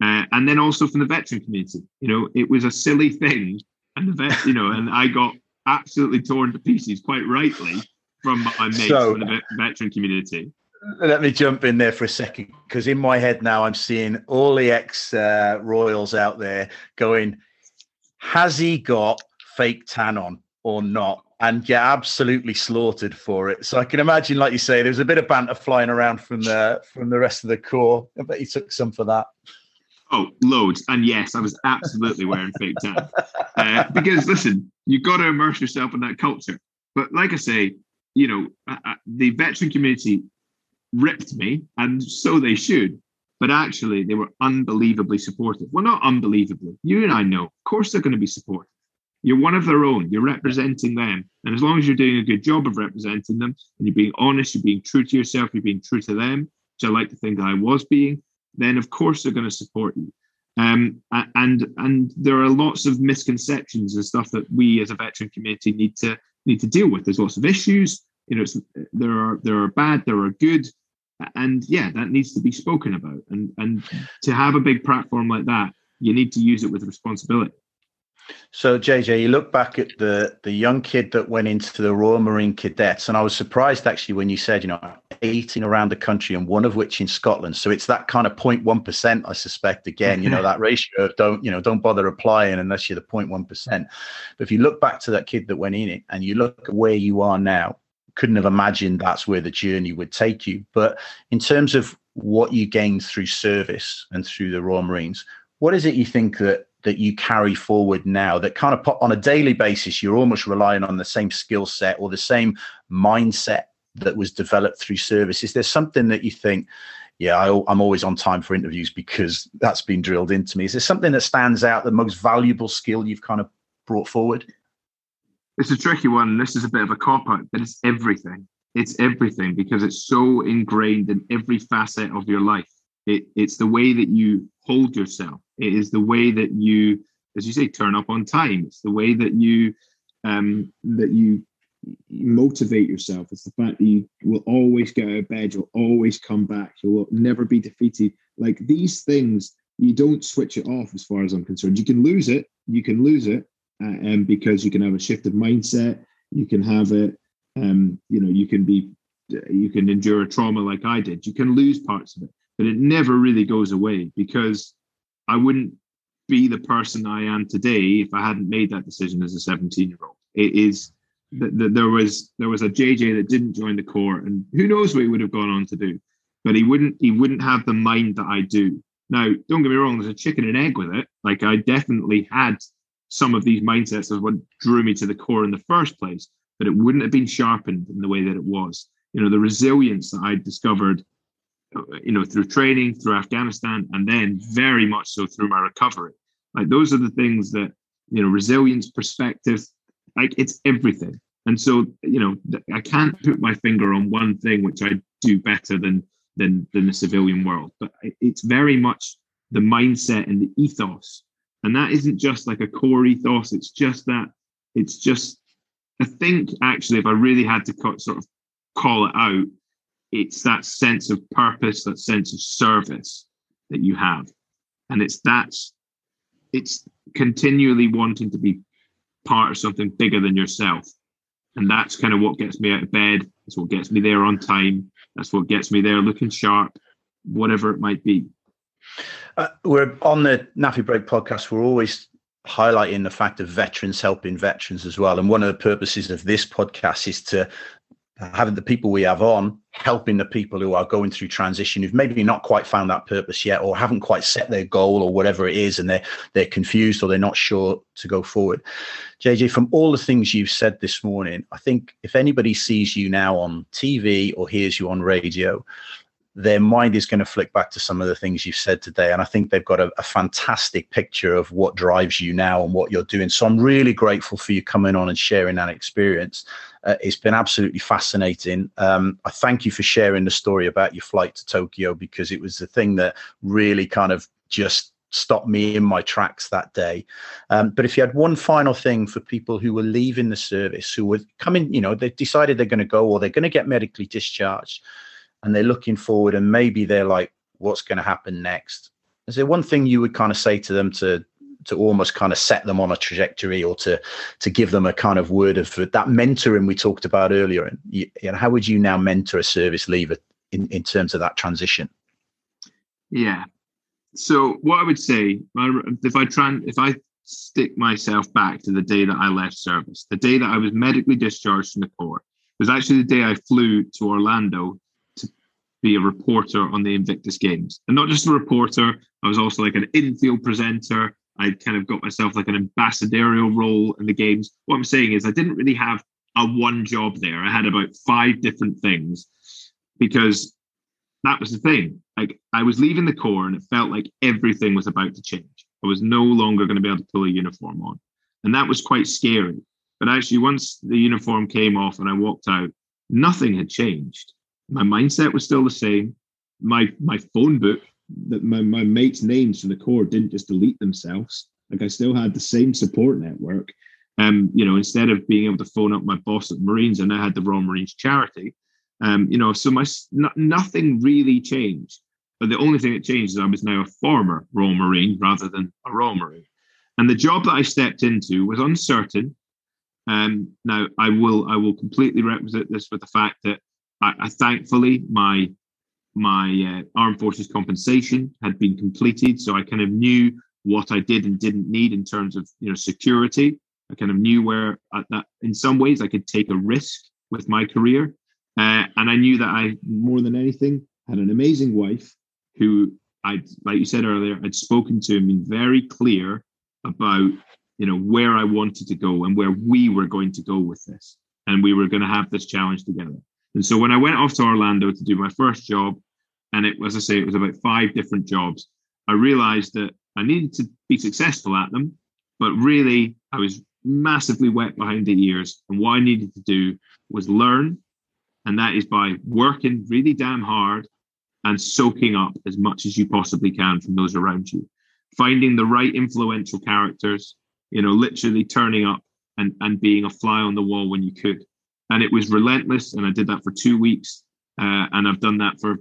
uh, and then also from the veteran community. You know, it was a silly thing, and the vet, you know, and I got absolutely torn to pieces, quite rightly, from my mates so, from the veteran community. Let me jump in there for a second because in my head now I'm seeing all the ex uh, royals out there going, "Has he got fake tan on or not?" and get absolutely slaughtered for it. So I can imagine, like you say, there was a bit of banter flying around from the from the rest of the corps. I bet you took some for that. Oh, loads. And yes, I was absolutely wearing fake tan. Uh, because listen, you've got to immerse yourself in that culture. But like I say, you know, uh, uh, the veteran community ripped me, and so they should. But actually, they were unbelievably supportive. Well, not unbelievably. You and I know, of course, they're going to be supportive. You're one of their own. You're representing them. And as long as you're doing a good job of representing them and you're being honest, you're being true to yourself, you're being true to them, which I like to think I was being, then of course they're going to support you. Um, and and there are lots of misconceptions and stuff that we as a veteran community need to need to deal with. There's lots of issues. You know, there are there are bad, there are good, and yeah, that needs to be spoken about. And and to have a big platform like that, you need to use it with responsibility. So JJ, you look back at the the young kid that went into the Royal Marine Cadets, and I was surprised actually when you said, you know, 18 around the country and one of which in Scotland. So it's that kind of 0.1 percent, I suspect. Again, you know, that ratio of don't, you know, don't bother applying unless you're the 0.1 percent. But if you look back to that kid that went in it and you look at where you are now, couldn't have imagined that's where the journey would take you. But in terms of what you gained through service and through the Royal Marines, what is it you think that that you carry forward now that kind of on a daily basis you're almost relying on the same skill set or the same mindset that was developed through service. Is there something that you think yeah I, am always on time for interviews because that's been drilled into me. Is there something that stands out the most valuable skill you've kind of brought forward? It's a tricky one this is a bit of a cop out but it's everything. It's everything because it's so ingrained in every facet of your life. It, it's the way that you hold yourself. It is the way that you, as you say, turn up on time. It's the way that you um, that you motivate yourself. It's the fact that you will always get out of bed. You'll always come back. You'll never be defeated. Like these things, you don't switch it off. As far as I'm concerned, you can lose it. You can lose it, uh, and because you can have a shift of mindset. You can have it. Um, you know, you can be. You can endure a trauma like I did. You can lose parts of it but it never really goes away because I wouldn't be the person I am today if I hadn't made that decision as a 17 year old. It is that the, there was there was a JJ that didn't join the corps, and who knows what he would have gone on to do, but he wouldn't he wouldn't have the mind that I do. Now, don't get me wrong, there's a chicken and egg with it. Like I definitely had some of these mindsets of what drew me to the corps in the first place, but it wouldn't have been sharpened in the way that it was. You know, the resilience that I discovered Uh, you know, through training, through Afghanistan, and then very much so through my recovery. Like those are the things that, you know, resilience, perspective, like it's everything. And so, you know, I can't put my finger on one thing which I do better than than than the civilian world, but it's very much the mindset and the ethos. And that isn't just like a core ethos. It's just that it's just I think actually, if I really had to cut, sort of call it out, it's that sense of purpose, that sense of service that you have. And it's that, it's continually wanting to be part of something bigger than yourself. And that's kind of what gets me out of bed. That's what gets me there on time. That's what gets me there looking sharp, whatever it might be. Uh, we're on the NAAFI Break podcast. We're always highlighting the fact of veterans helping veterans as well. And one of the purposes of this podcast is to having the people we have on helping the people who are going through transition who've maybe not quite found that purpose yet or haven't quite set their goal or whatever it is and they're they're confused or they're not sure to go forward. Jj from all the things you've said this morning i think if anybody sees you now on tv or hears you on radio their mind is going to flick back to some of the things you've said today. And I think they've got a, a, fantastic picture of what drives you now and what you're doing. So I'm really grateful for you coming on and sharing that experience. Uh, it's been absolutely fascinating. Um, I thank you for sharing the story about your flight to Tokyo because it was the thing that really kind of just stopped me in my tracks that day. Um, but if you had one final thing for people who were leaving the service, who were coming, you know, they decided they're going to go or they're going to get medically discharged and they're looking forward and maybe they're like, what's going to happen next? Is there one thing you would kind of say to them to to almost kind of set them on a trajectory or to to give them a kind of word of that mentoring we talked about earlier and you, how would you now mentor a service leaver in, in terms of that transition yeah so what i would say if i try if i stick myself back to the day that I left service, the day that I was medically discharged from the Corps. Was actually the day I flew to Orlando be a reporter on the Invictus Games. And not just a reporter, I was also like an infield presenter. I kind of got myself like an ambassadorial role in the games. What I'm saying is, I didn't really have a one job there. I had about five different things because that was the thing. Like I was leaving the Corps and it felt like everything was about to change. I was no longer going to be able to pull a uniform on. And that was quite scary. But actually, once the uniform came off and I walked out, nothing had changed. My mindset was still the same. My my phone book, that my, my mates' names from the Corps didn't just delete themselves. Like I still had the same support network. Um, you know, instead of being able to phone up my boss at Marines, and I had the Royal Marines charity. Um, you know, so my nothing really changed. But the only thing that changed is I was now a former Royal Marine rather than a Royal Marine. And the job that I stepped into was uncertain. Um, now I will I will completely represent this with the fact that I, I thankfully my my uh, armed forces compensation had been completed, so I kind of knew what I did and didn't need in terms of you know security. I kind of knew where uh, that in some ways I could take a risk with my career, uh, and I knew that I more than anything had an amazing wife who I, like you said earlier, I'd spoken to and been very clear about, you know, where I wanted to go and where we were going to go with this, and we were going to have this challenge together. And so when I went off to Orlando to do my first job, and it was, I say, it was about five different jobs, I realized that I needed to be successful at them, but really I was massively wet behind the ears. And what I needed to do was learn. And that is by working really damn hard and soaking up as much as you possibly can from those around you. Finding the right influential characters, you know, literally turning up and, and being a fly on the wall when you could. And it was relentless. And I did that for two weeks. Uh, and I've done that for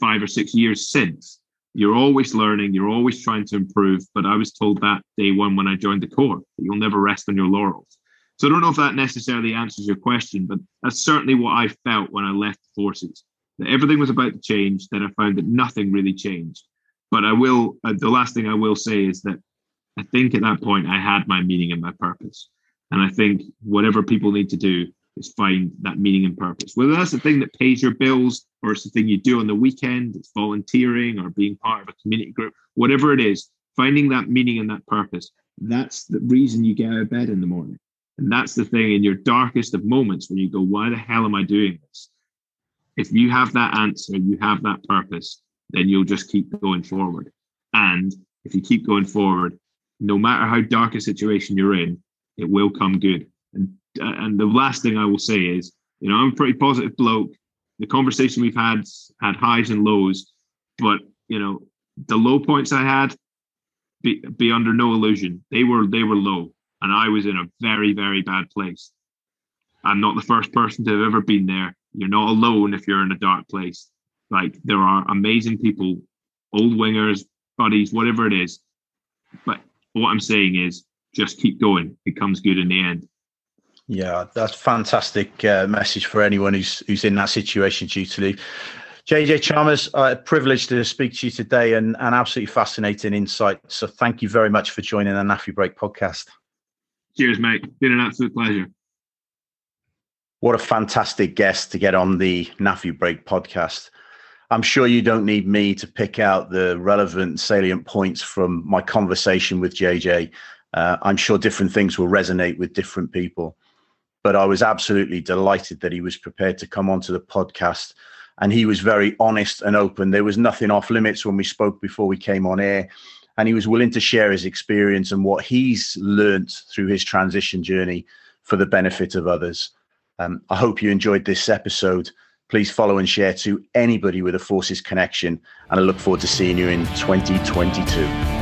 five or six years since. You're always learning, you're always trying to improve. But I was told that day one when I joined the Corps that you'll never rest on your laurels. So I don't know if that necessarily answers your question, but that's certainly what I felt when I left the forces that everything was about to change, then I found that nothing really changed. But I will, uh, the last thing I will say is that I think at that point I had my meaning and my purpose. And I think whatever people need to do is find that meaning and purpose. Whether that's the thing that pays your bills or it's the thing you do on the weekend, it's volunteering or being part of a community group, whatever it is, finding that meaning and that purpose, that's the reason you get out of bed in the morning. And that's the thing in your darkest of moments when you go, why the hell am I doing this? if you have that answer, you have that purpose, then you'll just keep going forward. And if you keep going forward, no matter how dark a situation you're in, it will come good. And and the last thing I will say is, you know, I'm a pretty positive bloke. The conversation we've had had highs and lows, but you know, the low points I had, be, be under no illusion, they were they were low, and I was in a very very bad place. I'm not the first person to have ever been there, you're not alone if you're in a dark place. Like there are amazing people, old wingers, buddies, whatever it is. But what I'm saying is just keep going. It comes good in the end. Yeah, that's fantastic uh, message for anyone who's who's in that situation due to leave. JJ Chalmers, uh, privileged to speak to you today and, and absolutely fascinating insight. So thank you very much for joining the NAAFI Break podcast. Cheers, mate. Been an absolute pleasure. What a fantastic guest to get on the NAAFI Break podcast. I'm sure you don't need me to pick out the relevant, salient points from my conversation with JJ. Uh, I'm sure different things will resonate with different people. But I was absolutely delighted that he was prepared to come onto the podcast. And he was very honest and open. There was nothing off limits when we spoke before we came on air. And he was willing to share his experience and what he's learned through his transition journey for the benefit of others. Um, I hope you enjoyed this episode. Please follow and share to anybody with a Forces connection, and I look forward to seeing you in 2022.